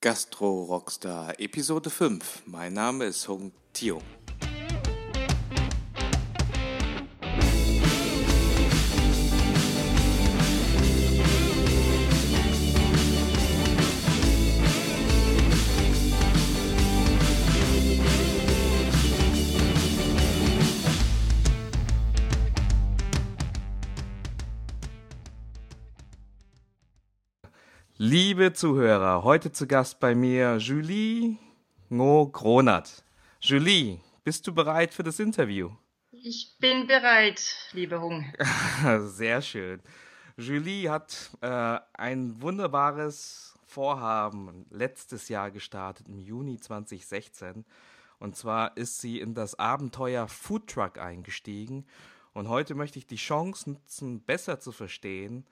Gastro Rockstar Episode 5. Mein Name ist Hung Tio. Liebe Zuhörer, heute zu Gast bei mir Julie Ngo Gronat. Julie, bist du bereit für das Interview? Ich bin bereit, liebe Hung. Sehr schön. Julie hat äh, ein wunderbares Vorhaben letztes Jahr gestartet, im Juni 2016. Und zwar ist sie in das Abenteuer Foodtruck eingestiegen. Und heute möchte ich die Chance nutzen, besser zu verstehen,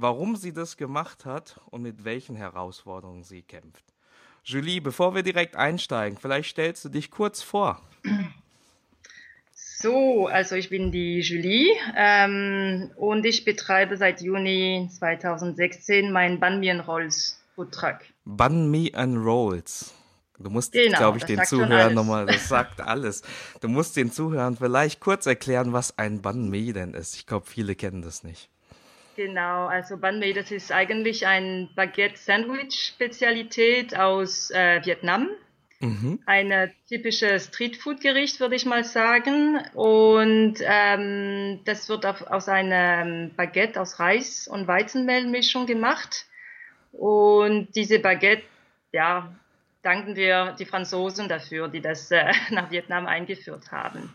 warum sie das gemacht hat und mit welchen Herausforderungen sie kämpft. Julie, bevor wir direkt einsteigen, vielleicht stellst du dich kurz vor. So, also ich bin die Julie ähm, und ich betreibe seit Juni 2016 mein Banh Mi Rolls Foodtruck. Banh Mi Rolls. Du musst, genau, glaube ich, den Zuhörern nochmal, das sagt alles. Du musst den Zuhörern vielleicht kurz erklären, was ein Banh Mi denn ist. Ich glaube, viele kennen das nicht. Genau, also Banh Mi, das ist eigentlich ein Baguette-Sandwich-Spezialität aus äh, Vietnam. Mhm. Eine typische Streetfood-Gericht, würde ich mal sagen. Und ähm, das wird auf, aus einem Baguette aus Reis- und Weizenmehlmischung gemacht. Und diese Baguette, ja, danken wir die Franzosen dafür, die das äh, nach Vietnam eingeführt haben.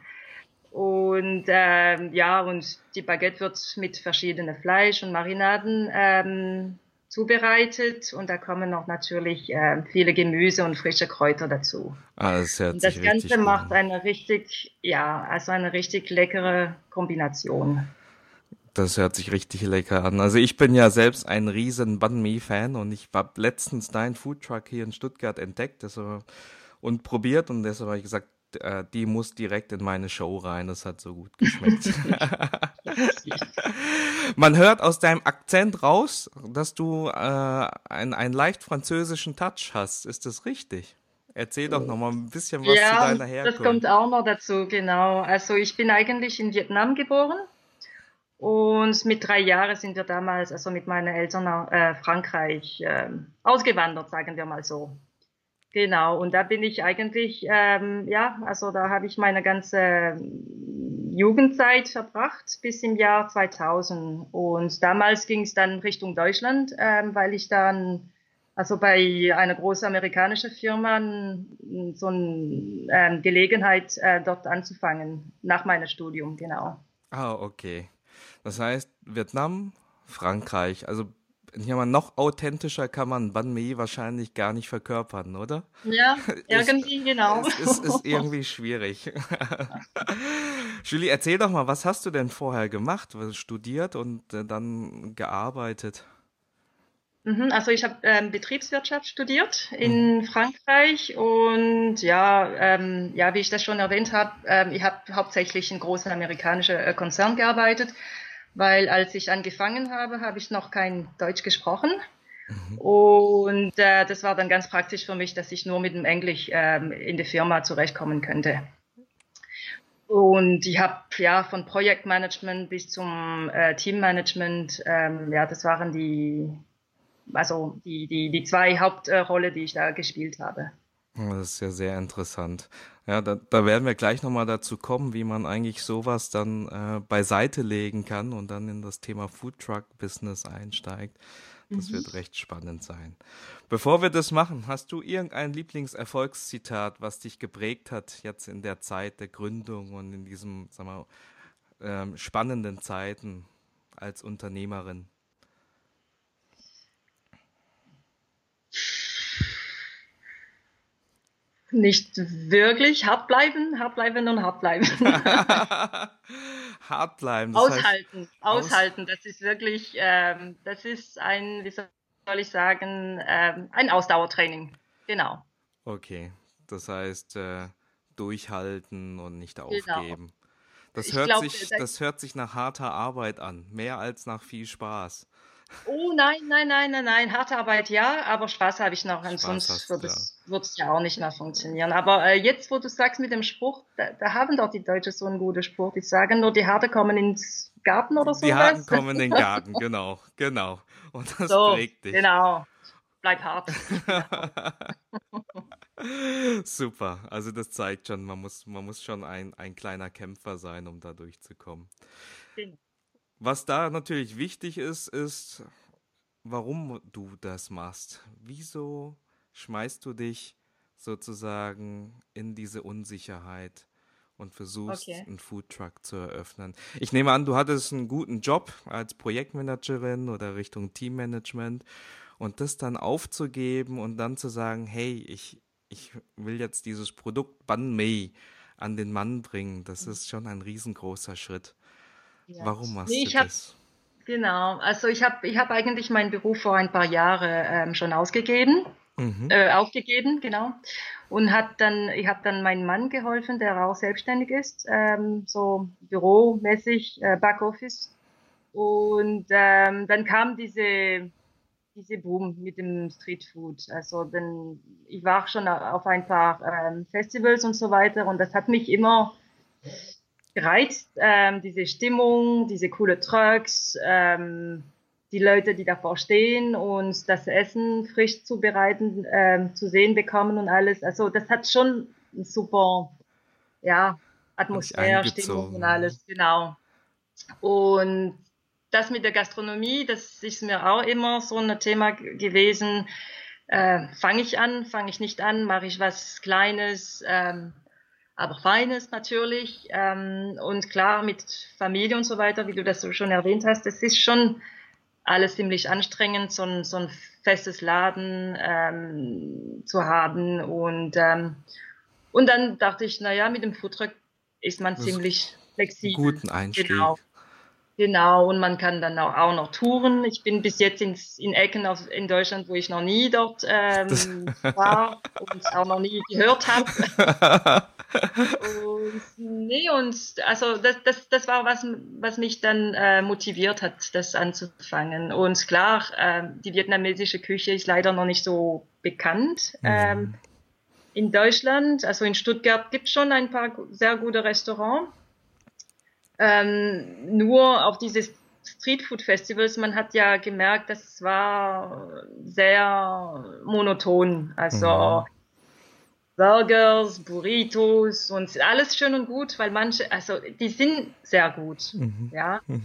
Und ähm, ja, und die Baguette wird mit verschiedenen Fleisch und Marinaden ähm, zubereitet und da kommen noch natürlich äh, viele Gemüse und frische Kräuter dazu. Ah, das, und das Ganze macht eine richtig, ja, also eine richtig leckere Kombination. Das hört sich richtig lecker an. Also ich bin ja selbst ein riesen Banh Mi Fan und ich habe letztens deinen Foodtruck hier in Stuttgart entdeckt deshalb, und probiert und deshalb habe ich gesagt, äh, die muss direkt in meine Show rein. Das hat so gut geschmeckt. Man hört aus deinem Akzent raus, dass du äh, einen, einen leicht französischen Touch hast. Ist das richtig? Erzähl doch noch mal ein bisschen was ja, zu deiner Herkunft. Das kommt auch noch dazu, genau. Also ich bin eigentlich in Vietnam geboren und mit drei Jahren sind wir damals, also mit meinen Eltern nach äh, Frankreich äh, ausgewandert, sagen wir mal so. Genau, und da bin ich eigentlich, ähm, ja, also da habe ich meine ganze Jugendzeit verbracht bis im Jahr 2000. Und damals ging es dann Richtung Deutschland, ähm, weil ich dann also bei einer großen amerikanischen Firma so eine ähm, Gelegenheit äh, dort anzufangen, nach meinem Studium, genau. Ah, okay. Das heißt, Vietnam, Frankreich, also ja, man noch authentischer kann man Banh Mi wahrscheinlich gar nicht verkörpern, oder? Ja, irgendwie ist, genau. Es ist, ist, irgendwie schwierig. Julie, erzähl doch mal, was hast du denn vorher gemacht? Studiert und äh, dann gearbeitet? Mhm, also ich habe ähm, Betriebswirtschaft studiert in mhm. Frankreich und ja, ähm, ja, wie ich das schon erwähnt habe, ähm, ich habe hauptsächlich in großen amerikanischen äh, Konzernen gearbeitet weil als ich angefangen habe, habe ich noch kein Deutsch gesprochen. Mhm. Und äh, das war dann ganz praktisch für mich, dass ich nur mit dem Englisch ähm, in der Firma zurechtkommen könnte. Und ich habe ja von Projektmanagement bis zum äh, Teammanagement, ähm, ja, das waren die, also die, die, die zwei Hauptrolle, die ich da gespielt habe. Das ist ja sehr interessant. Ja, da, da werden wir gleich nochmal dazu kommen, wie man eigentlich sowas dann äh, beiseite legen kann und dann in das Thema Foodtruck-Business einsteigt. Das mhm. wird recht spannend sein. Bevor wir das machen, hast du irgendein Lieblingserfolgszitat, was dich geprägt hat jetzt in der Zeit der Gründung und in diesen, sag mal, ähm, spannenden Zeiten als Unternehmerin? Nicht wirklich. Hart bleiben, hart bleiben und hart bleiben. hart bleiben. aushalten, heißt, aushalten. Das ist wirklich, ähm, das ist ein, wie soll ich sagen, ähm, ein Ausdauertraining. Genau. Okay. Das heißt, äh, durchhalten und nicht genau. aufgeben. Genau. Das hört, glaub, sich, das hört sich nach harter Arbeit an, mehr als nach viel Spaß. Oh nein, nein, nein, nein, nein. Harte Arbeit ja, aber Spaß habe ich noch. Sonst wird es, es ja auch nicht mehr funktionieren. Aber äh, jetzt, wo du sagst mit dem Spruch, da, da, haben doch die Deutschen so einen guten Spruch. Die sagen nur, die Harte kommen ins Garten oder so. Die Harten kommen in den Garten, genau, genau. Und das so, prägt dich. Genau. Bleib hart. Super. Also das zeigt schon, man muss, man muss schon ein, ein kleiner Kämpfer sein, um da durchzukommen. Genau. Was da natürlich wichtig ist, ist, warum du das machst. Wieso schmeißt du dich sozusagen in diese Unsicherheit und versuchst, okay. einen Foodtruck zu eröffnen? Ich nehme an, du hattest einen guten Job als Projektmanagerin oder Richtung Teammanagement und das dann aufzugeben und dann zu sagen, hey, ich, ich will jetzt dieses Produkt Ban Mei an den Mann bringen, das mhm. ist schon ein riesengroßer Schritt. Ja. Warum machst nee, du das? Hab, genau, also ich habe ich hab eigentlich meinen Beruf vor ein paar Jahren ähm, schon ausgegeben, mhm. äh, aufgegeben, genau. Und hat dann, ich habe dann meinem Mann geholfen, der auch selbstständig ist, ähm, so büromäßig, äh, Backoffice. Und ähm, dann kam diese diese Boom mit dem Streetfood. Also denn ich war schon auf ein paar ähm, Festivals und so weiter und das hat mich immer gereizt, ähm, diese Stimmung, diese coole Trucks, ähm, die Leute, die davor stehen und das Essen frisch zubereiten, ähm, zu sehen bekommen und alles. Also das hat schon super, ja, Atmosphäre, Stimmung und alles, genau. Und das mit der Gastronomie, das ist mir auch immer so ein Thema gewesen. Äh, fange ich an, fange ich nicht an, mache ich was Kleines, ähm, aber Feines natürlich. Ähm, und klar, mit Familie und so weiter, wie du das schon erwähnt hast, es ist schon alles ziemlich anstrengend, so ein, so ein festes Laden ähm, zu haben. Und, ähm, und dann dachte ich, naja, mit dem Foodtruck ist man das ziemlich flexibel. Guten Einstieg. Genau. Genau, und man kann dann auch, auch noch touren. Ich bin bis jetzt ins, in Ecken auf, in Deutschland, wo ich noch nie dort ähm, war und auch noch nie gehört habe. und, nee, und also das, das, das war was, was mich dann äh, motiviert hat, das anzufangen. Und klar, äh, die vietnamesische Küche ist leider noch nicht so bekannt. Mhm. Ähm, in Deutschland, also in Stuttgart, gibt es schon ein paar sehr gute Restaurants ähm, nur auf diese Streetfood-Festivals, man hat ja gemerkt, das war sehr monoton. Also mhm. Burgers, Burritos und alles schön und gut, weil manche, also die sind sehr gut, mhm. ja. Mhm.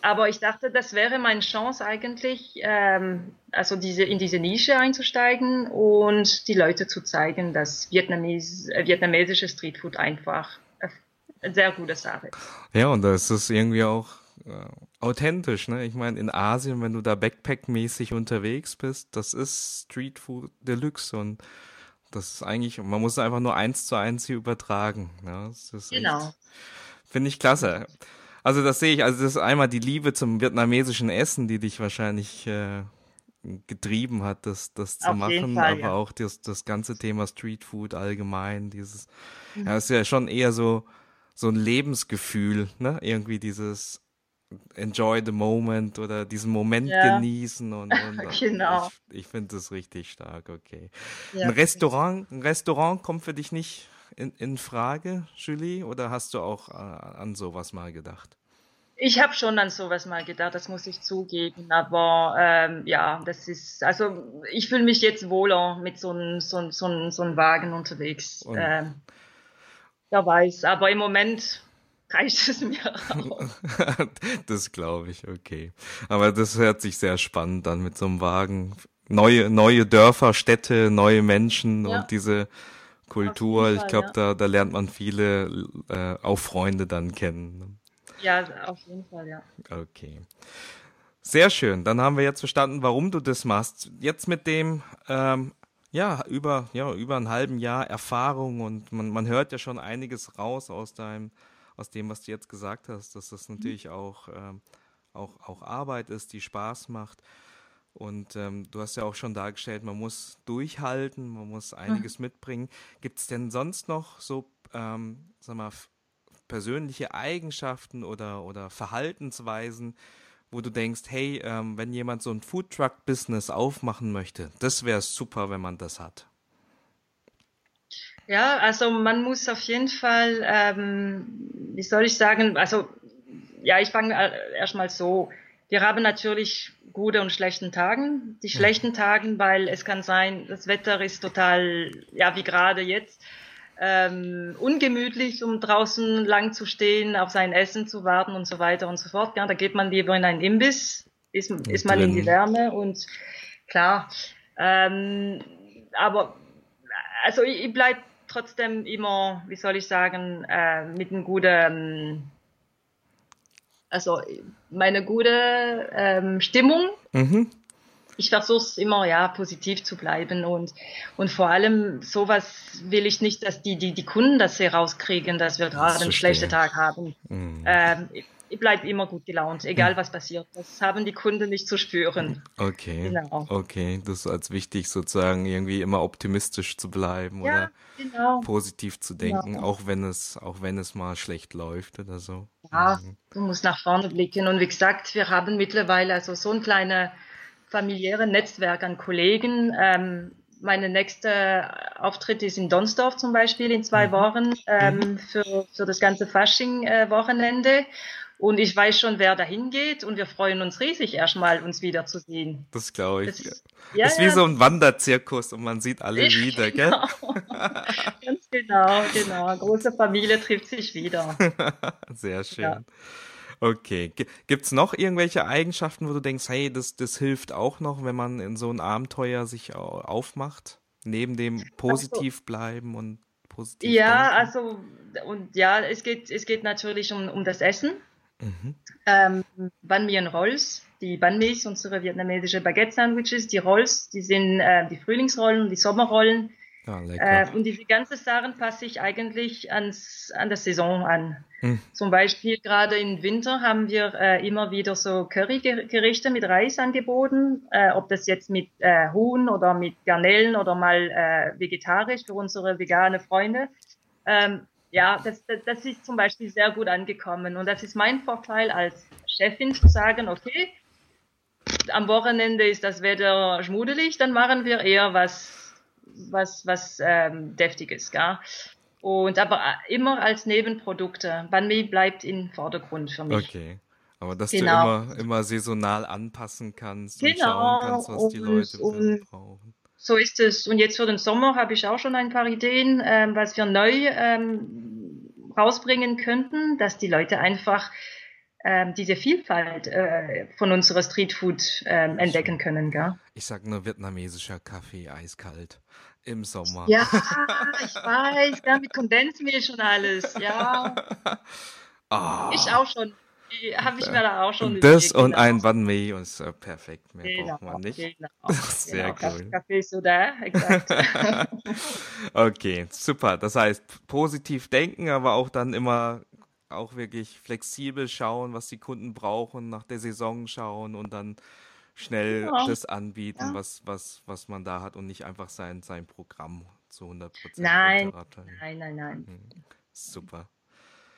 Aber ich dachte, das wäre meine Chance eigentlich, ähm, also diese in diese Nische einzusteigen und die Leute zu zeigen, dass Vietnames, äh, vietnamesische Streetfood einfach eine sehr gute Sache. Ja, und das ist irgendwie auch äh, authentisch, ne? Ich meine, in Asien, wenn du da Backpack-mäßig unterwegs bist, das ist Street Food Deluxe und das ist eigentlich, man muss einfach nur eins zu eins hier übertragen. Ja, genau. Finde ich klasse. Also das sehe ich, also das ist einmal die Liebe zum vietnamesischen Essen, die dich wahrscheinlich äh, getrieben hat, das, das zu Auf machen, Fall, aber ja. auch das, das ganze Thema Street Food allgemein, dieses, mhm. ja, ist ja schon eher so, so ein Lebensgefühl, ne? Irgendwie dieses Enjoy the Moment oder diesen Moment ja. genießen und, und genau. ich, ich finde das richtig stark, okay. Ja, ein Restaurant, ein Restaurant kommt für dich nicht in, in Frage, Julie, oder hast du auch äh, an sowas mal gedacht? Ich habe schon an sowas mal gedacht, das muss ich zugeben, aber ähm, ja, das ist, also ich fühle mich jetzt wohler mit so einem so, so, so Wagen unterwegs. Ähm, Wer weiß, aber im Moment reicht es mir auch. das glaube ich, okay. Aber das hört sich sehr spannend an mit so einem Wagen. Neue, neue Dörfer, Städte, neue Menschen ja. und diese Kultur. Fall, ich glaube, ja. da, da lernt man viele äh, auch Freunde dann kennen. Ja, auf jeden Fall, ja. Okay. Sehr schön. Dann haben wir jetzt verstanden, warum du das machst. Jetzt mit dem ähm, ja, über, ja, über einen halben Jahr Erfahrung und man, man hört ja schon einiges raus aus deinem, aus dem, was du jetzt gesagt hast, dass das natürlich mhm. auch, ähm, auch, auch Arbeit ist, die Spaß macht. Und ähm, du hast ja auch schon dargestellt, man muss durchhalten, man muss einiges mhm. mitbringen. Gibt es denn sonst noch so, ähm, sag mal, persönliche Eigenschaften oder, oder Verhaltensweisen, wo du denkst, hey, ähm, wenn jemand so ein Foodtruck-Business aufmachen möchte, das wäre super, wenn man das hat? Ja, also man muss auf jeden Fall, ähm, wie soll ich sagen, also ja, ich fange erstmal so. Wir haben natürlich gute und schlechten Tagen. Die schlechten Tagen, weil es kann sein, das Wetter ist total, ja, wie gerade jetzt, ähm, ungemütlich, um draußen lang zu stehen, auf sein Essen zu warten und so weiter und so fort. Ja, da geht man lieber in einen Imbiss, ist, ist man in die Wärme und klar. Ähm, aber also ich, ich bleibe trotzdem immer, wie soll ich sagen, äh, mit einem guten, also meine gute ähm, Stimmung. Mhm ich versuche es immer ja positiv zu bleiben und und vor allem sowas will ich nicht, dass die die die Kunden das herauskriegen, dass wir gerade einen schlechten Tag haben. Mhm. Ähm, ich bleibe immer gut gelaunt, egal was passiert. Das haben die Kunden nicht zu spüren. Okay. Genau. Okay, das ist als wichtig sozusagen irgendwie immer optimistisch zu bleiben ja, oder genau. positiv zu denken, genau. auch wenn es auch wenn es mal schlecht läuft oder so. Ja, mhm. du musst nach vorne blicken und wie gesagt, wir haben mittlerweile also so ein kleiner familiäre Netzwerk an Kollegen. Ähm, meine nächste Auftritt ist in Donsdorf zum Beispiel in zwei mhm. Wochen ähm, mhm. für, für das ganze Fasching-Wochenende. Äh, und ich weiß schon, wer dahin geht und wir freuen uns riesig, erstmal uns wiederzusehen. Das glaube ich. Das ist, ja, ist wie ja. so ein Wanderzirkus und man sieht alle wieder, gell? Genau. Ganz genau, genau. Große Familie trifft sich wieder. Sehr schön. Ja. Okay. Gibt es noch irgendwelche Eigenschaften, wo du denkst, hey, das, das hilft auch noch, wenn man in so ein Abenteuer sich aufmacht? Neben dem positiv bleiben und positiv. Ja, denken? also, und ja, es geht, es geht natürlich um, um das Essen. Mhm. Ähm, Banh Mi und Rolls. Die Banh Mi, unsere vietnamesische Baguette-Sandwiches, die Rolls, die sind äh, die Frühlingsrollen, die Sommerrollen. Ah, äh, und diese ganzen Sachen passe ich eigentlich ans, an der Saison an. Hm. Zum Beispiel gerade im Winter haben wir äh, immer wieder so Currygerichte mit Reis angeboten, äh, ob das jetzt mit äh, Huhn oder mit Garnelen oder mal äh, vegetarisch für unsere vegane Freunde. Ähm, ja, das, das, das ist zum Beispiel sehr gut angekommen und das ist mein Vorteil als Chefin zu sagen, okay, am Wochenende ist das Wetter schmuddelig, dann machen wir eher was was, was ähm, Deftiges, gell? Und aber äh, immer als Nebenprodukte. Banh bleibt im Vordergrund für mich. Okay. Aber dass genau. du immer, immer saisonal anpassen kannst genau. und schauen kannst, was und, die Leute brauchen. So ist es. Und jetzt für den Sommer habe ich auch schon ein paar Ideen, ähm, was wir neu ähm, rausbringen könnten, dass die Leute einfach ähm, diese Vielfalt äh, von unserer Streetfood ähm, entdecken können. Gell? Ich sag nur vietnamesischer Kaffee, eiskalt im Sommer. Ja, ich weiß, ja, mit Kondensmilch und alles, ja. Oh. Ich auch schon. Habe ich mir da auch schon Das und genau. ein Banh Mi ist äh, perfekt. Mehr genau, braucht man nicht. Genau, Sehr genau. cool. Kaffee Soda, exakt. okay, super. Das heißt, positiv denken, aber auch dann immer auch wirklich flexibel schauen, was die Kunden brauchen, nach der Saison schauen und dann schnell ja. das anbieten, ja. was, was, was man da hat und nicht einfach sein, sein Programm zu 100 Prozent. Nein, nein, nein, nein. Hm. Super.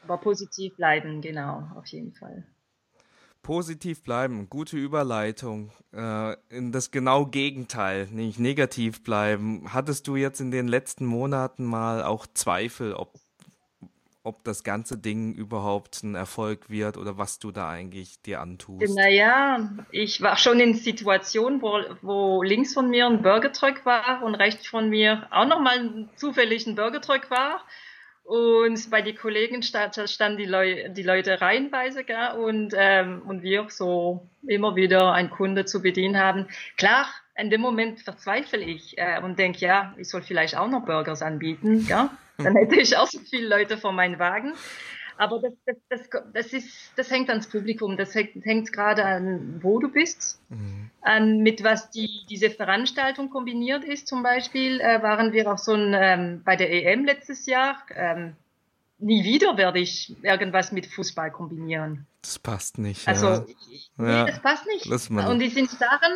Aber positiv bleiben, genau, auf jeden Fall. Positiv bleiben, gute Überleitung. Äh, in das genau Gegenteil, nämlich negativ bleiben. Hattest du jetzt in den letzten Monaten mal auch Zweifel, ob ob das ganze Ding überhaupt ein Erfolg wird oder was du da eigentlich dir antust. Naja, ich war schon in Situationen, wo, wo links von mir ein Burgertruck war und rechts von mir auch nochmal zufällig ein Burgertruck war. Und bei den Kollegen stand, standen die, Leu die Leute reihenweise, gell? Und, ähm, und wir so immer wieder einen Kunde zu bedienen haben. Klar, in dem Moment verzweifle ich äh, und denke, ja, ich soll vielleicht auch noch Burgers anbieten. Gell? Dann hätte ich auch so viele Leute vor meinen Wagen. Aber das, das, das, das, ist, das hängt ans Publikum, das hängt, hängt gerade an, wo du bist, mhm. an mit was die, diese Veranstaltung kombiniert ist. Zum Beispiel äh, waren wir auch so ein, ähm, bei der EM letztes Jahr. Ähm, nie wieder werde ich irgendwas mit Fußball kombinieren. Das passt nicht. Also, ja. nee, ja. das passt nicht. Und die sind daran,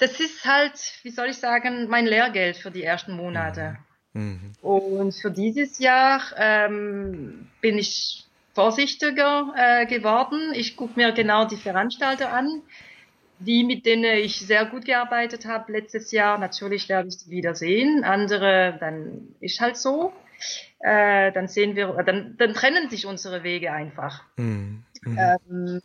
das ist halt, wie soll ich sagen, mein Lehrgeld für die ersten Monate. Mhm. Mhm. Und für dieses Jahr ähm, bin ich vorsichtiger äh, geworden. Ich gucke mir genau die Veranstalter an, die, mit denen ich sehr gut gearbeitet habe letztes Jahr. Natürlich werde ich sie wieder sehen. Andere, dann ist halt so. Äh, dann sehen wir, dann, dann trennen sich unsere Wege einfach. Mhm. Mhm. Ähm,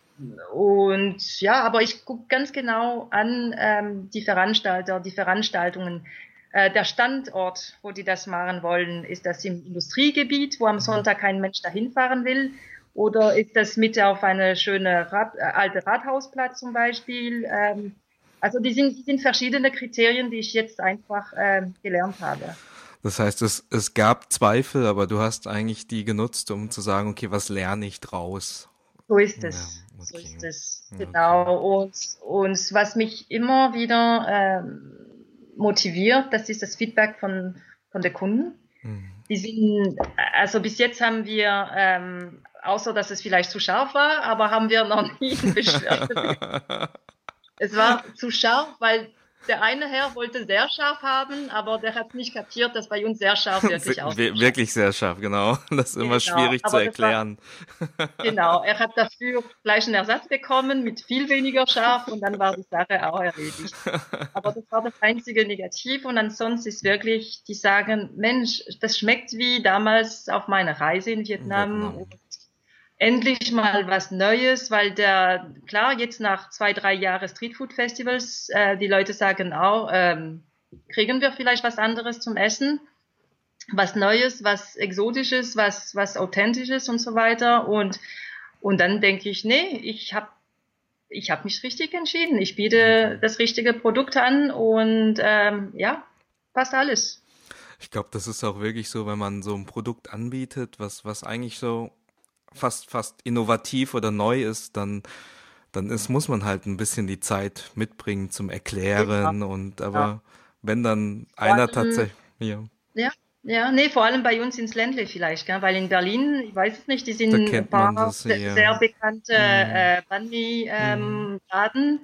und ja, aber ich gucke ganz genau an ähm, die Veranstalter, die Veranstaltungen. Äh, der Standort, wo die das machen wollen, ist das im Industriegebiet, wo am. Sonntag kein Mensch dahin fahren will? Oder ist das Mitte auf eine schöne Rad, äh, alte Rathausplatz zum Beispiel? Ähm, also die sind, die sind verschiedene Kriterien, die ich jetzt einfach äh, gelernt habe. Das heißt, es, es gab Zweifel, aber du hast eigentlich die genutzt, um zu sagen, okay, was lerne ich draus? So ist es. Ja, okay. So ist es. Genau. Und, und was mich immer wieder ähm, motiviert, das ist das Feedback von, von den Kunden. Mhm. Die sind, also bis jetzt haben wir, ähm, außer dass es vielleicht zu scharf war, aber haben wir noch nie Beschwerde. es war zu scharf, weil der eine Herr wollte sehr scharf haben, aber der hat nicht kapiert, dass bei uns sehr scharf wirklich aussieht. Wirklich sehr scharf, genau. Das ist immer genau, schwierig zu erklären. War, genau, er hat dafür gleich einen Ersatz bekommen mit viel weniger scharf und dann war die Sache auch erledigt. Aber das war das einzige Negativ und ansonsten ist wirklich, die sagen, Mensch, das schmeckt wie damals auf meiner Reise in Vietnam. Vietnam endlich mal was Neues, weil der, klar, jetzt nach zwei, drei Jahren Streetfood Festivals, äh, die Leute sagen auch, ähm, kriegen wir vielleicht was anderes zum Essen, was Neues, was Exotisches, was, was Authentisches und so weiter. Und, und dann denke ich, nee, ich habe ich hab mich richtig entschieden. Ich biete das richtige Produkt an und ähm, ja, passt alles. Ich glaube, das ist auch wirklich so, wenn man so ein Produkt anbietet, was, was eigentlich so fast, fast innovativ oder neu ist, dann, dann ist, muss man halt ein bisschen die Zeit mitbringen zum Erklären. Ja. Und aber ja. wenn dann einer tatsächlich. Ja. ja. Ja, nee, vor allem bei uns ins Ländle vielleicht, gell? weil in Berlin, ich weiß es nicht, die sind ein paar das, ja. sehr bekannte mhm. äh, Bunny-Laden. Ähm, mhm.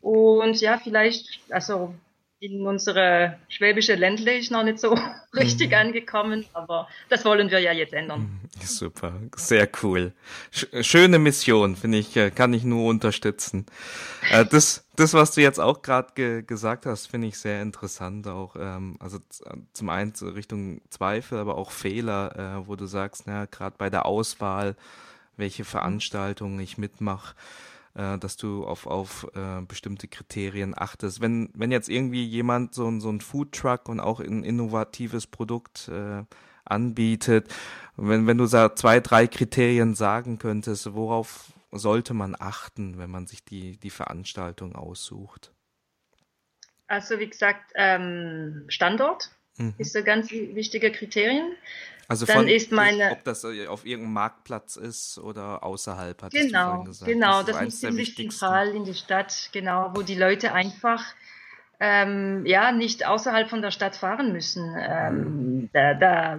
Und ja, vielleicht, also in unsere schwäbische Ländle ist noch nicht so richtig mhm. angekommen, aber das wollen wir ja jetzt ändern. Mhm. Super, sehr cool. Schöne Mission, finde ich, äh, kann ich nur unterstützen. Äh, das, das, was du jetzt auch gerade ge gesagt hast, finde ich sehr interessant auch. Ähm, also zum einen Richtung Zweifel, aber auch Fehler, äh, wo du sagst, na, gerade bei der Auswahl, welche Veranstaltungen ich mitmache äh, dass du auf, auf äh, bestimmte Kriterien achtest. Wenn, wenn jetzt irgendwie jemand so, so ein Foodtruck und auch ein innovatives Produkt äh, anbietet, wenn, wenn du da zwei, drei Kriterien sagen könntest, worauf sollte man achten, wenn man sich die, die Veranstaltung aussucht? Also wie gesagt, ähm, Standort mhm. ist ein ganz wichtiger Kriterien. Also dann von, ist meine, ob das äh, auf irgendeinem Marktplatz ist oder außerhalb, hat genau, gesagt. Genau, das, das ist ziemlich zentral in der Stadt, genau, wo die Leute einfach ähm, ja nicht außerhalb von der Stadt fahren müssen. Ähm, da, da,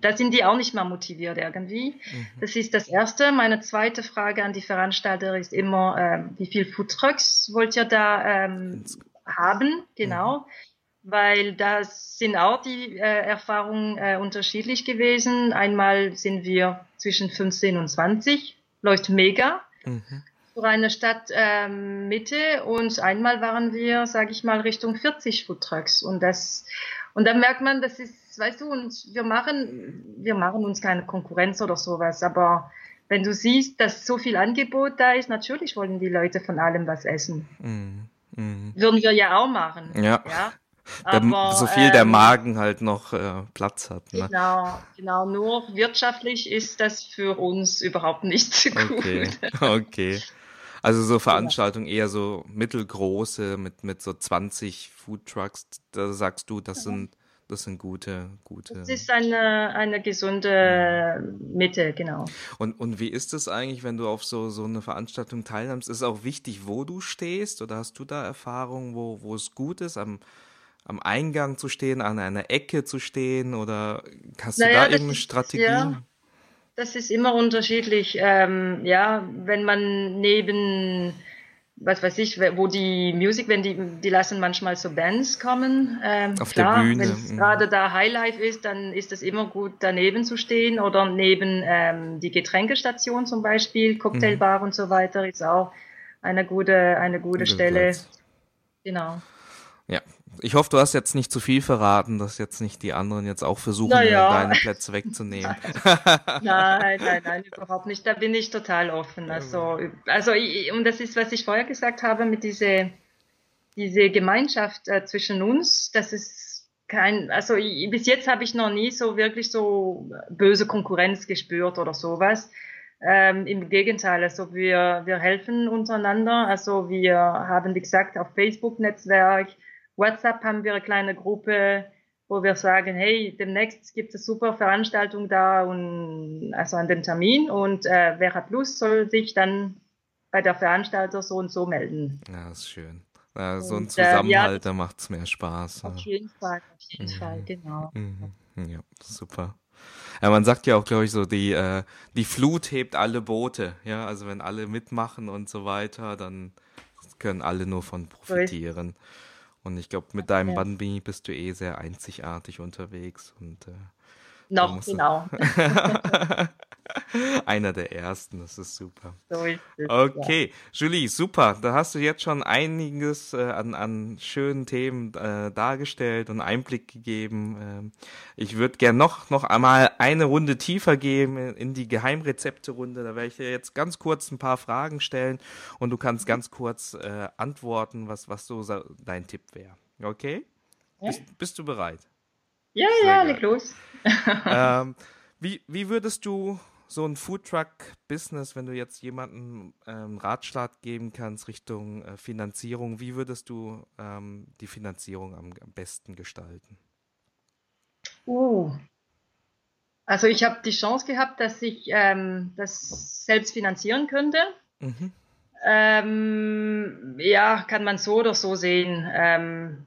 da sind die auch nicht mehr motiviert irgendwie. Mhm. Das ist das Erste. Meine zweite Frage an die Veranstalter ist immer, äh, wie viel Foodtrucks wollt ihr da ähm, haben? Genau. Mhm weil da sind auch die äh, Erfahrungen äh, unterschiedlich gewesen. Einmal sind wir zwischen 15 und 20, läuft mega mhm. für eine Stadtmitte ähm, und einmal waren wir, sage ich mal, Richtung 40 Foodtrucks und das und dann merkt man, das ist, weißt du, und wir machen, wir machen uns keine Konkurrenz oder sowas, aber wenn du siehst, dass so viel Angebot da ist, natürlich wollen die Leute von allem was essen. Mhm. Mhm. Würden wir ja auch machen. Ja. ja? Aber, so viel ähm, der Magen halt noch äh, Platz hat. Ne? Genau, genau. Nur wirtschaftlich ist das für uns überhaupt nicht so gut. Okay, okay. Also so Veranstaltungen eher so mittelgroße mit, mit so 20 Food Trucks, da sagst du, das sind das sind gute, gute. Das ist eine, eine gesunde Mitte, genau. Und, und wie ist es eigentlich, wenn du auf so, so eine Veranstaltung teilnimmst? Ist es auch wichtig, wo du stehst? Oder hast du da Erfahrungen, wo, wo es gut ist? Am, am Eingang zu stehen, an einer Ecke zu stehen oder hast naja, du da irgendeine ist, Strategie? Ja, das ist immer unterschiedlich. Ähm, ja, wenn man neben was weiß ich, wo die Musik, wenn die, die lassen manchmal so Bands kommen. Ähm, Auf klar, der Bühne. Wenn es mhm. gerade da Highlife ist, dann ist es immer gut, daneben zu stehen oder neben ähm, die Getränkestation zum Beispiel, Cocktailbar und so weiter ist auch eine gute, eine gute Stelle. Platz. Genau. Ja, ich hoffe, du hast jetzt nicht zu viel verraten, dass jetzt nicht die anderen jetzt auch versuchen, Na ja. deine Plätze wegzunehmen. Nein, nein, nein, überhaupt nicht. Da bin ich total offen. Also, also ich, und das ist, was ich vorher gesagt habe, mit diese, diese Gemeinschaft äh, zwischen uns, das ist kein, also ich, bis jetzt habe ich noch nie so wirklich so böse Konkurrenz gespürt oder sowas. Ähm, Im Gegenteil, also wir, wir helfen untereinander. Also wir haben, wie gesagt, auf Facebook-Netzwerk, WhatsApp haben wir eine kleine Gruppe, wo wir sagen, hey, demnächst gibt es super Veranstaltung da und also an dem Termin und äh, wer hat Lust, soll sich dann bei der Veranstalter so und so melden. Ja, ist schön. Ja, so ein Und, äh, ja, Zusammenhalt, da macht es mehr Spaß. Ja. Auf jeden Fall, auf jeden Fall, genau. Mhm. Ja, super. Ja, man sagt ja auch, glaube ich, so, die, äh, die Flut hebt alle Boote. Ja, also wenn alle mitmachen und so weiter, dann können alle nur von profitieren. Und ich glaube, mit deinem Ja. Banbi bist du eh sehr einzigartig unterwegs und äh, Noch, genau. einer der ersten, das ist super. Okay, Julie, super. Da hast du jetzt schon einiges äh, an, an schönen Themen äh, dargestellt und Einblick gegeben. Ähm, ich würde gern noch, noch einmal eine Runde tiefer gehen in, in die Geheimrezepte-Runde. Da werde ich dir jetzt ganz kurz ein paar Fragen stellen und du kannst ganz kurz äh, antworten, was, was so dein Tipp wäre. Okay? Ja. Bist, bist du bereit? Ja, Sehr ja, geil. leg los. ähm, wie, wie würdest du so ein Foodtruck-Business, wenn du jetzt jemandem ähm, Ratschlag geben kannst Richtung äh, Finanzierung, wie würdest du ähm, die Finanzierung am, am besten gestalten? Uh. Also ich habe die Chance gehabt, dass ich ähm, das selbst finanzieren könnte. Mhm. Ähm, ja, kann man so oder so sehen. Ähm,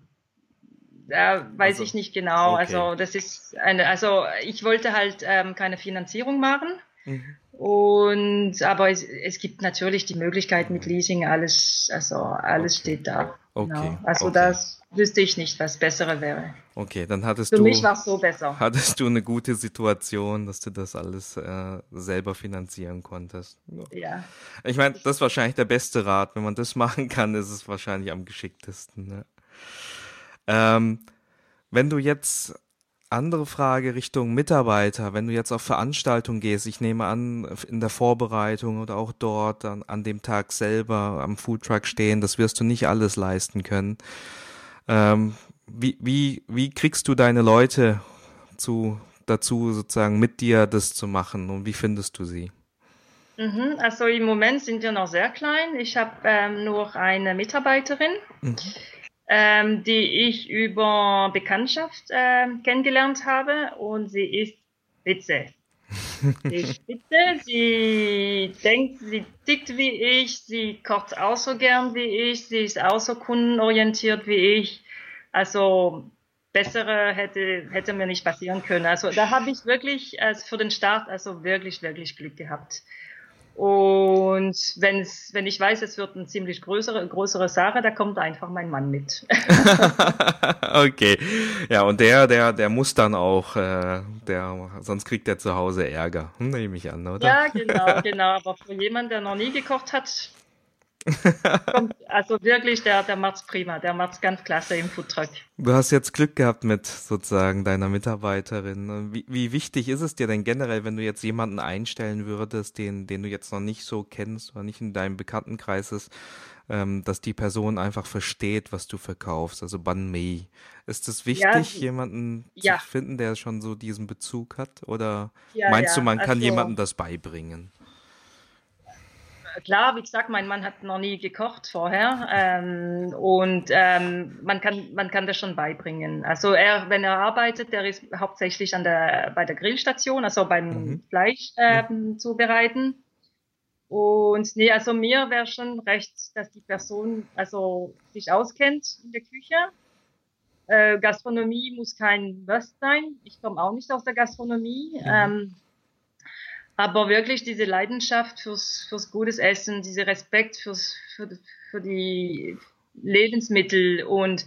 da weiß Also, ich nicht genau. okay. Also das ist eine, also ich wollte halt ähm, keine Finanzierung machen. Mhm. Und aber es, es gibt natürlich die Möglichkeit mit Leasing, alles, also alles Okay. steht da. Okay, Genau. Also okay. das wüsste ich nicht, was bessere wäre. Okay, dann hattest Für du, mich war es so besser. hattest du eine gute Situation, dass du das alles äh, selber finanzieren konntest. Ja. Ja. Ich meine, das ist wahrscheinlich der beste Rat. Wenn man das machen kann, ist es wahrscheinlich am geschicktesten. Ne? Ähm, wenn du jetzt andere Frage Richtung Mitarbeiter, wenn du jetzt auf Veranstaltungen gehst, ich nehme an, in der Vorbereitung oder auch dort an, an dem Tag selber am Foodtruck stehen, das wirst du nicht alles leisten können. Ähm, wie, wie, wie kriegst du deine Leute zu, dazu, sozusagen mit dir das zu machen und wie findest du sie? Mhm, also im Moment sind wir noch sehr klein. Ich habe ähm, nur eine Mitarbeiterin, Mhm. Ähm, die ich über Bekanntschaft ähm, kennengelernt habe und sie ist spitze. Sie ist spitze, sie denkt, sie tickt wie ich, sie kocht auch so gern wie ich, sie ist auch so kundenorientiert wie ich. Also bessere hätte, hätte mir nicht passieren können. Also da habe ich wirklich also für den Start also wirklich, wirklich Glück gehabt. Und wenn's, wenn ich weiß, es wird eine ziemlich größere, größere Sache, da kommt einfach mein Mann mit. okay. Ja, und der, der, der muss dann auch, äh, der, sonst kriegt er zu Hause Ärger. Hm, Nehme ich an, oder? Ja, genau, genau. Aber für jemanden, der noch nie gekocht hat, also wirklich, der, der macht's prima. Der macht's ganz klasse im Foodtruck. Du hast jetzt Glück gehabt mit sozusagen deiner Mitarbeiterin. Wie, wie wichtig ist es dir denn generell, wenn du jetzt jemanden einstellen würdest, den, den du jetzt noch nicht so kennst oder nicht in deinem Bekanntenkreis ist, ähm, dass die Person einfach versteht, was du verkaufst, also Ban Mei. Ist es wichtig, Ja, jemanden ja. zu finden, der schon so diesen Bezug hat? Oder Ja, meinst du, man kann also- jemandem das beibringen? Klar, wie gesagt, mein Mann hat noch nie gekocht vorher ähm, und ähm, man kann man kann das schon beibringen. Also er, wenn er arbeitet, der ist hauptsächlich an der bei der Grillstation, also beim Mhm. Fleisch ähm, zubereiten. Und nee, also mir wäre schon recht, dass die Person also sich auskennt in der Küche. Äh, Gastronomie muss kein Must sein. Ich komme auch nicht aus der Gastronomie. Mhm. Ähm, aber wirklich diese Leidenschaft fürs, fürs gutes Essen, dieser Respekt fürs, für, für die Lebensmittel und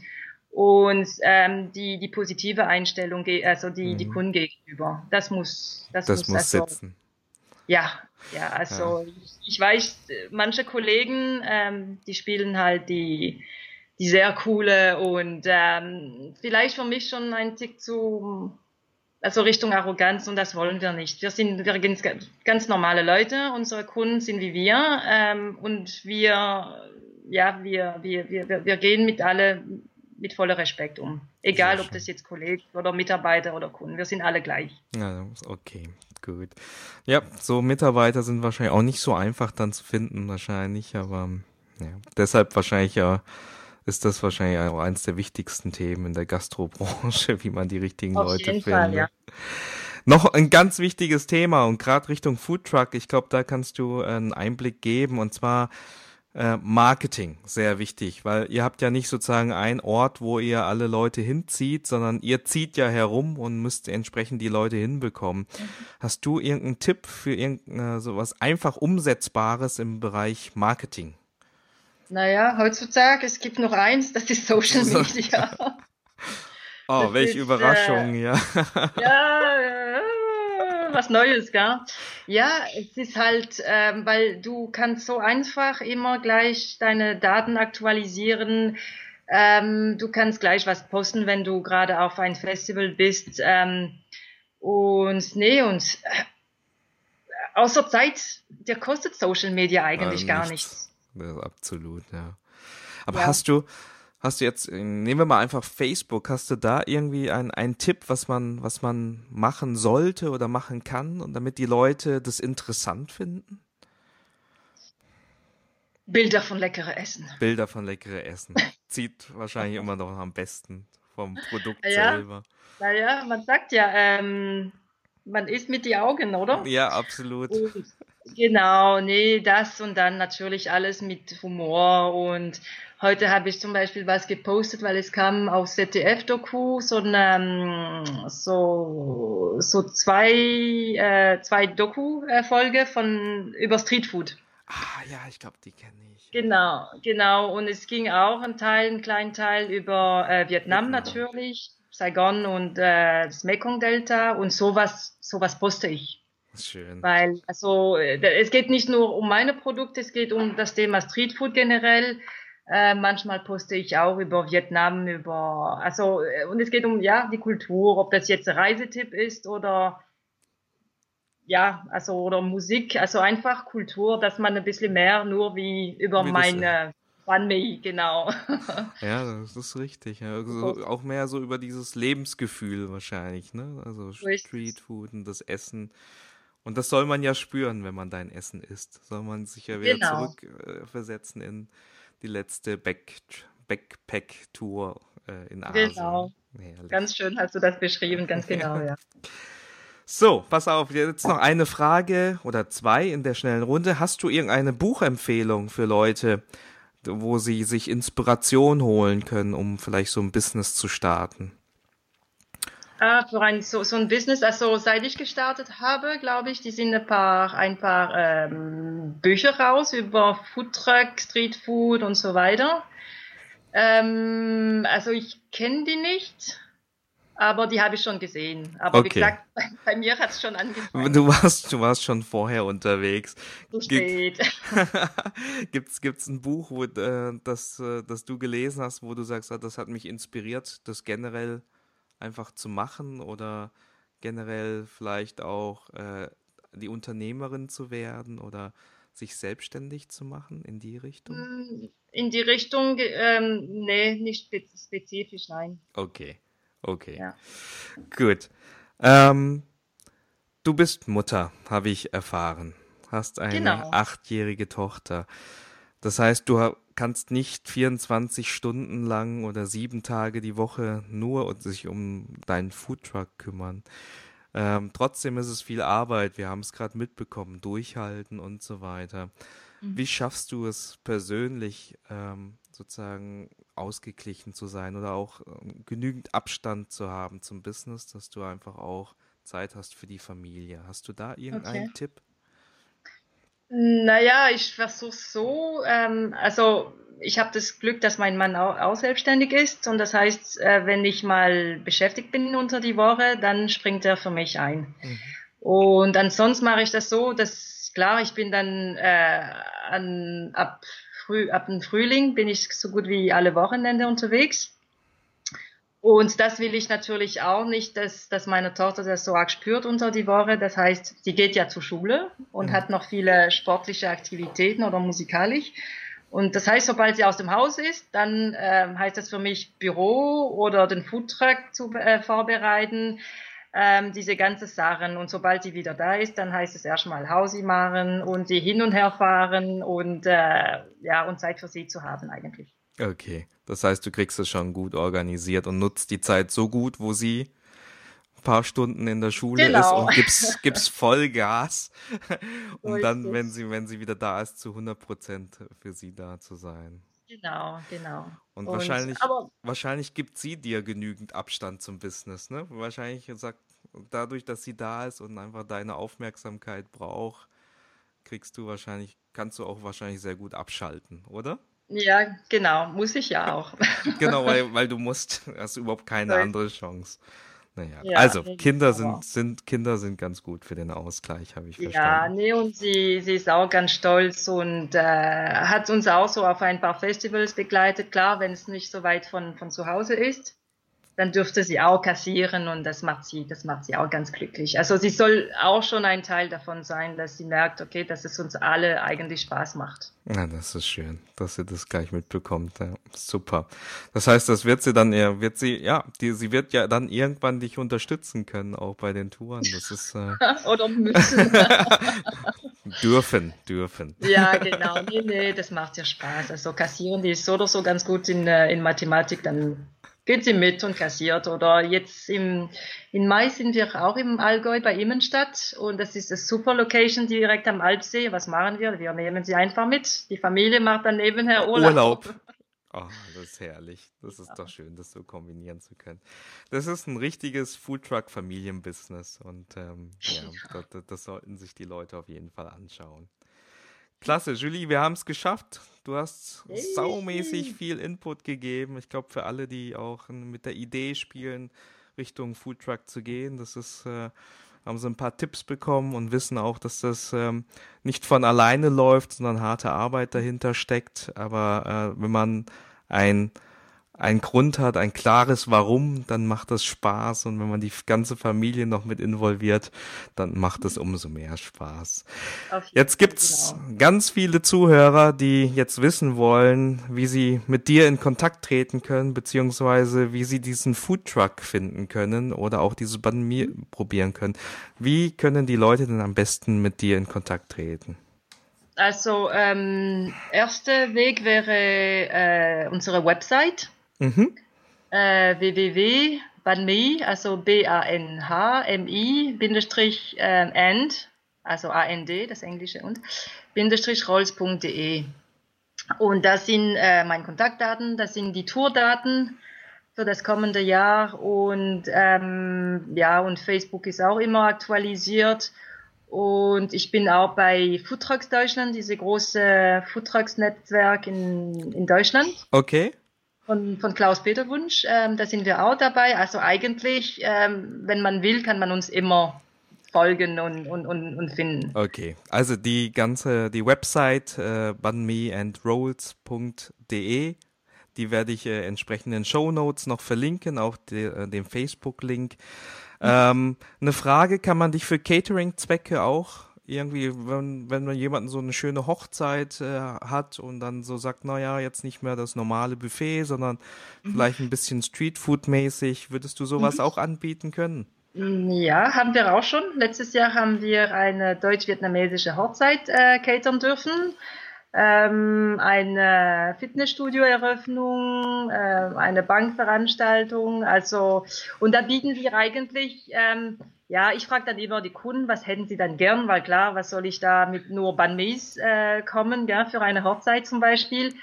und ähm, die die positive Einstellung also die mhm. die Kunden gegenüber das muss das, das muss, muss also, sitzen ja ja also ja. Ich, ich, weiß manche Kollegen ähm, die spielen halt die die sehr coole und ähm, vielleicht für mich schon ein Tick zu also Richtung Arroganz und das wollen wir nicht. Wir sind wir ganz, ganz normale Leute, unsere Kunden sind wie wir ähm, und wir ja wir, wir, wir, wir gehen mit alle mit voller Respekt um. Egal ob das jetzt Kollegen oder Mitarbeiter oder Kunden, wir sind alle gleich. Ja, okay, gut. Ja, so Mitarbeiter sind wahrscheinlich auch nicht so einfach dann zu finden wahrscheinlich, aber ja, deshalb wahrscheinlich ja ist das wahrscheinlich auch eines der wichtigsten Themen in der Gastrobranche, wie man die richtigen Auf Leute findet. Fall, ja. Noch ein ganz wichtiges Thema und gerade Richtung Foodtruck, ich glaube, da kannst du einen Einblick geben und zwar äh, Marketing, sehr wichtig, weil ihr habt ja nicht sozusagen einen Ort, wo ihr alle Leute hinzieht, sondern ihr zieht ja herum und müsst entsprechend die Leute hinbekommen. Mhm. Hast du irgendeinen Tipp für irgendein sowas einfach umsetzbares im Bereich Marketing? Naja, heutzutage, es gibt noch eins, das ist Social Media. oh, das welche ist, Überraschung, äh, ja. ja, was Neues, gell? Ja, es ist halt, ähm, weil du kannst so einfach immer gleich deine Daten aktualisieren. Ähm, du kannst gleich was posten, wenn du gerade auf ein Festival bist. Ähm, und nee, und äh, außer Zeit, der kostet Social Media eigentlich äh, gar nichts. Absolut, ja. Aber ja. hast du, Hast du jetzt, nehmen wir mal einfach Facebook, hast du da irgendwie einen, einen Tipp, was man, was man machen sollte oder machen kann und damit die Leute das interessant finden? Bilder von leckere Essen. Bilder von leckere Essen. Zieht wahrscheinlich immer noch am besten vom Produkt ja, selber. Naja, man sagt ja, ähm, man isst mit die Augen, oder? Ja, absolut. Und, genau, nee, das und dann natürlich alles mit Humor und Heute habe ich zum Beispiel was gepostet, weil es kam aus ZDF-Doku so, eine, so, so zwei, äh, zwei Doku-Folge von über Streetfood. Ah ja, ich glaube, die kenne ich. Genau, genau. Und es ging auch ein Teil, einen kleinen Teil über äh, Vietnam, Vietnam natürlich, Saigon und äh, das Mekong-Delta und sowas, sowas poste ich. Schön. Weil, also, äh, es geht nicht nur um meine Produkte, es geht um das Thema Streetfood generell. Äh, manchmal poste ich auch über Vietnam, über, also, äh, und es geht um, ja, die Kultur, ob das jetzt ein Reisetipp ist oder, ja, also, oder Musik, also einfach Kultur, dass man ein bisschen mehr nur wie über wie meine, Funny, genau. ja, das ist richtig. Ja. Also auch mehr so über dieses Lebensgefühl wahrscheinlich, ne? Also Streetfood und das Essen. Und das soll man ja spüren, wenn man dein Essen isst. Soll man sich ja wieder genau. zurückversetzen äh, in die letzte Back Backpack-Tour äh, in Asien. Genau. Herrlich. Ganz schön hast du das beschrieben, ganz genau, ja. So, pass auf, jetzt noch eine Frage oder zwei in der schnellen Runde. Hast du irgendeine Buchempfehlung für Leute, wo sie sich Inspiration holen können, um vielleicht so ein Business zu starten? Ah, für ein, so, so ein Business, also seit ich gestartet habe, glaube ich, die sind ein paar, ein paar ähm, Bücher raus über Foodtruck, Streetfood und so weiter. Ähm, also ich kenne die nicht, aber die habe ich schon gesehen. Aber okay. wie gesagt, bei, bei mir hat es schon angefangen. Du warst, du warst schon vorher unterwegs. Zu spät. gibt's, gibt's ein Buch, wo, äh, das, äh, das du gelesen hast, wo du sagst, ah, das hat mich inspiriert, das generell einfach zu machen oder generell vielleicht auch äh, die Unternehmerin zu werden oder sich selbstständig zu machen in die Richtung? Mm, in die Richtung, ähm, nee, nicht spezifisch, nein. Okay, okay. Ja. Gut. Ähm, du bist Mutter, habe ich erfahren. Hast eine genau. achtjährige Tochter. Das heißt, du kannst nicht 24 Stunden lang oder sieben Tage die Woche nur sich um deinen Foodtruck kümmern. Ähm, trotzdem ist es viel Arbeit. Wir haben es gerade mitbekommen, durchhalten und so weiter. Mhm. Wie schaffst du es persönlich, ähm, sozusagen ausgeglichen zu sein oder auch ähm, genügend Abstand zu haben zum Business, dass du einfach auch Zeit hast für die Familie? Hast du da irgendeinen okay. Tipp? Naja, ich versuche so, ähm, also ich habe das Glück, dass mein Mann auch, auch, selbstständig ist und das heißt, äh, wenn ich mal beschäftigt bin unter die Woche, dann springt er für mich ein. Mhm. Und ansonsten mache ich das so, dass klar, ich bin dann äh, an, ab, früh, ab dem Frühling bin ich so gut wie alle Wochenende unterwegs. Und das will ich natürlich auch nicht, dass, dass meine Tochter das so arg spürt unter die Woche. Das heißt, sie geht ja zur Schule und mhm. hat noch viele sportliche Aktivitäten oder musikalisch. Und das heißt, sobald sie aus dem Haus ist, dann äh, heißt das für mich Büro oder den Foodtruck zu äh, vorbereiten, ähm, diese ganze Sachen. Und sobald sie wieder da ist, dann heißt es erstmal Hausi machen und sie hin und her fahren und äh, ja und Zeit für sie zu haben eigentlich. Okay, das heißt, du kriegst es schon gut organisiert und nutzt die Zeit so gut, wo sie paar Stunden in der Schule genau. ist und gibst, gibst Vollgas, um dann, wenn sie, wenn sie wieder da ist, zu 100 Prozent für sie da zu sein. Genau, genau. Und, und wahrscheinlich, aber, wahrscheinlich gibt sie dir genügend Abstand zum Business, ne? Wahrscheinlich sagt, dadurch, dass sie da ist und einfach deine Aufmerksamkeit braucht, kriegst du wahrscheinlich, kannst du auch wahrscheinlich sehr gut abschalten, oder? Ja, genau, muss ich ja auch. genau, weil, weil du musst, hast überhaupt keine andere Chance. Naja, ja, also Kinder sind, sind, Kinder sind ganz gut für den Ausgleich, habe ich verstanden. Ja, nee, und sie, sie ist auch ganz stolz und äh, hat uns auch so auf ein paar Festivals begleitet, klar, wenn es nicht so weit von, von zu Hause ist dann dürfte sie auch kassieren und das macht sie, das macht sie auch ganz glücklich. Also sie soll auch schon ein Teil davon sein, dass sie merkt, okay, dass es uns alle eigentlich Spaß macht. Ja, das ist schön, dass sie das gleich mitbekommt. Ja, super. Das heißt, das wird sie dann eher, wird sie, ja, die, sie wird ja dann irgendwann dich unterstützen können, auch bei den Touren. Das ist äh, oder müssen. dürfen, dürfen. Ja, genau. Nee, nee, das macht ja Spaß. Also kassieren, die ist so oder so ganz gut in, äh, in Mathematik, dann geht sie mit und kassiert. Oder jetzt im, in Mai sind wir auch im Allgäu bei Immenstadt und das ist eine super Location direkt am Alpsee. Was machen wir? Wir nehmen sie einfach mit. Die Familie macht dann nebenher Urlaub. Urlaub. Oh, das ist herrlich. Das ist ja. doch schön, das so kombinieren zu können. Das ist ein richtiges Foodtruck-Familienbusiness und ähm, ja, ja. Das, das sollten sich die Leute auf jeden Fall anschauen. Klasse, Julie, wir haben es geschafft. Du hast saumäßig viel Input gegeben. Ich glaube, für alle, die auch mit der Idee spielen, Richtung Foodtruck zu gehen, das ist, äh, haben sie ein paar Tipps bekommen und wissen auch, dass das ähm, nicht von alleine läuft, sondern harte Arbeit dahinter steckt. Aber äh, wenn man ein einen Grund hat, ein klares Warum, dann macht das Spaß und wenn man die ganze Familie noch mit involviert, dann macht es umso mehr Spaß. Jetzt gibt's genau. ganz viele Zuhörer, die jetzt wissen wollen, wie sie mit dir in Kontakt treten können, beziehungsweise wie sie diesen Foodtruck finden können oder auch diese Banh probieren können. Wie können die Leute denn am besten mit dir in Kontakt treten? Also ähm, erster Weg wäre äh, unsere Website Mhm. Äh, www.banmi, also B-A-N-H-M-I, Bindestrich äh, and, also A-N-D, das Englische und, Bindestrich rolls.de. Und das sind äh, meine Kontaktdaten, das sind die Tourdaten für das kommende Jahr und ähm, ja, und Facebook ist auch immer aktualisiert. Und ich bin auch bei Foodtrucks Deutschland, diese große Foodtrucks-Netzwerk in, in Deutschland. Okay von, von Klaus-Peter Wunsch. Ähm, da sind wir auch dabei. Also eigentlich, ähm, wenn man will, kann man uns immer folgen und, und, und, und finden. Okay, also die ganze, die Website äh, bunmeandrolls.de, die werde ich äh, entsprechend in den Show Notes noch verlinken, auch de, äh, den Facebook-Link. Ähm, eine Frage, kann man dich für Catering-Zwecke auch irgendwie, wenn, wenn man jemanden so eine schöne Hochzeit äh, hat und dann so sagt, naja, jetzt nicht mehr das normale Buffet, sondern mhm. vielleicht ein bisschen Streetfood-mäßig, würdest du sowas mhm. auch anbieten können? Ja, haben wir auch schon. Letztes Jahr haben wir eine deutsch-vietnamesische Hochzeit äh, catern dürfen. Ähm, eine Fitnessstudio-Eröffnung, äh, eine Bankveranstaltung, also und da bieten wir eigentlich ähm, ja, ich frage dann immer die Kunden, was hätten sie dann gern, weil klar, was soll ich da mit nur Banmis äh, kommen, ja, für eine Hochzeit zum Beispiel.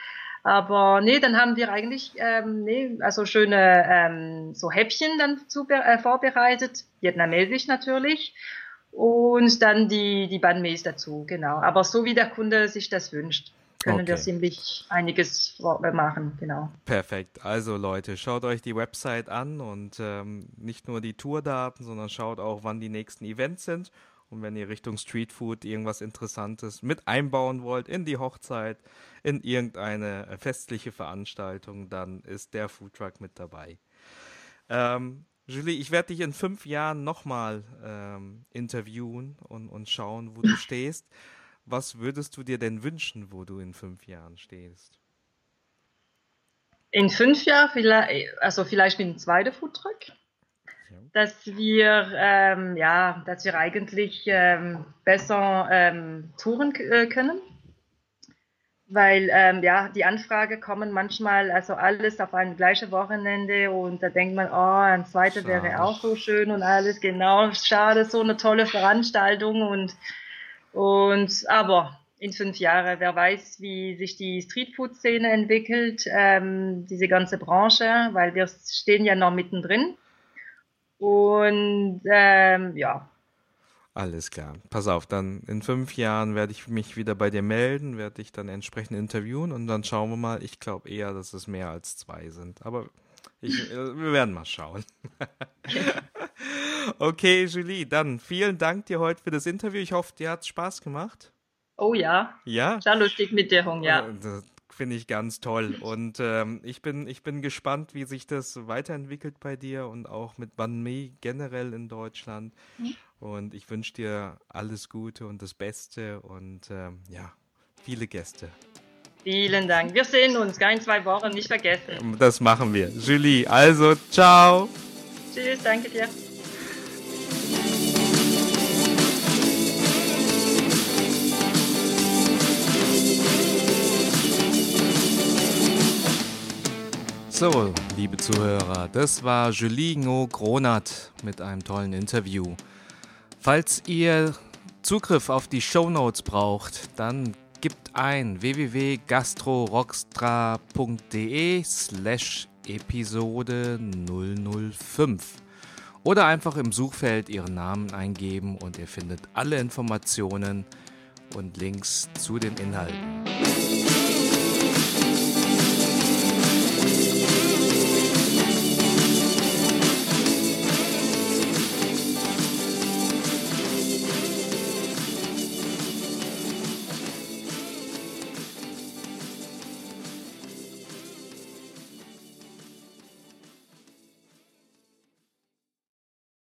Aber nee, dann haben wir eigentlich ähm, nee, also schöne ähm, so Häppchen dann zu, äh, vorbereitet, vietnamesisch natürlich. und dann die, die Banh dazu, genau. Aber so wie der Kunde sich das wünscht, können okay. wir ziemlich einiges machen, genau. Perfekt. Also Leute, schaut euch die Website an und ähm, nicht nur die Tourdaten, sondern schaut auch, wann die nächsten Events sind. Und wenn ihr Richtung Streetfood irgendwas Interessantes mit einbauen wollt in die Hochzeit, in irgendeine festliche Veranstaltung, dann ist der Foodtruck mit dabei. Ähm, Julie, ich werde dich in fünf Jahren nochmal ähm, interviewen und, und schauen, wo du stehst. Was würdest du dir denn wünschen, wo du in fünf Jahren stehst? In fünf Jahren, vielleicht, also vielleicht mit dem zweiten Foodtruck, ja. dass wir, ähm, ja, dass wir eigentlich ähm, besser ähm, touren äh, können weil ähm, ja die Anfrage kommen manchmal also alles auf ein gleiches Wochenende und da denkt man, oh, ein zweiter wäre auch so schön und alles genau schade, so eine tolle Veranstaltung und und aber in fünf Jahren, wer weiß, wie sich die Streetfood-Szene entwickelt, ähm, diese ganze Branche, weil wir stehen ja noch mittendrin und ähm, ja, alles klar. Pass auf, dann in fünf Jahren werde ich mich wieder bei dir melden, werde dich dann entsprechend interviewen und dann schauen wir mal. Ich glaube eher, dass es mehr als zwei sind. Aber ich, äh, wir werden mal schauen. okay, Julie, dann vielen Dank dir heute für das Interview. Ich hoffe, dir hat es Spaß gemacht. Oh ja. Ja? Sehr lustig mit dir, Hong, ja. Äh, finde ich ganz toll. Und ähm, ich, bin, ich bin gespannt, wie sich das weiterentwickelt bei dir und auch mit Ban Mi generell in Deutschland. Mhm. Und ich wünsche dir alles Gute und das Beste und ähm, ja, viele Gäste. Vielen Dank. Wir sehen uns gar in zwei Wochen, nicht vergessen. Das machen wir. Julie, also ciao. Tschüss, danke dir. So, liebe Zuhörer, das war Julie Ngo Gronat mit einem tollen Interview. Falls ihr Zugriff auf die Show Notes braucht, dann gibt ein www.gastrorockstra.de slash Episode 005 oder einfach im Suchfeld Ihren Namen eingeben und ihr findet alle Informationen und Links zu den Inhalten.